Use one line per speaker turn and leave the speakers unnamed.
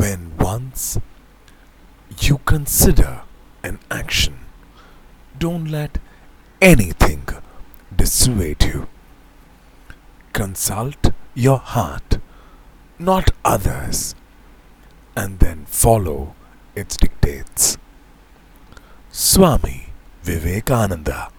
When once you consider an action, don't let anything dissuade you. Consult your heart, not others, and then follow its dictates. Swami Vivekananda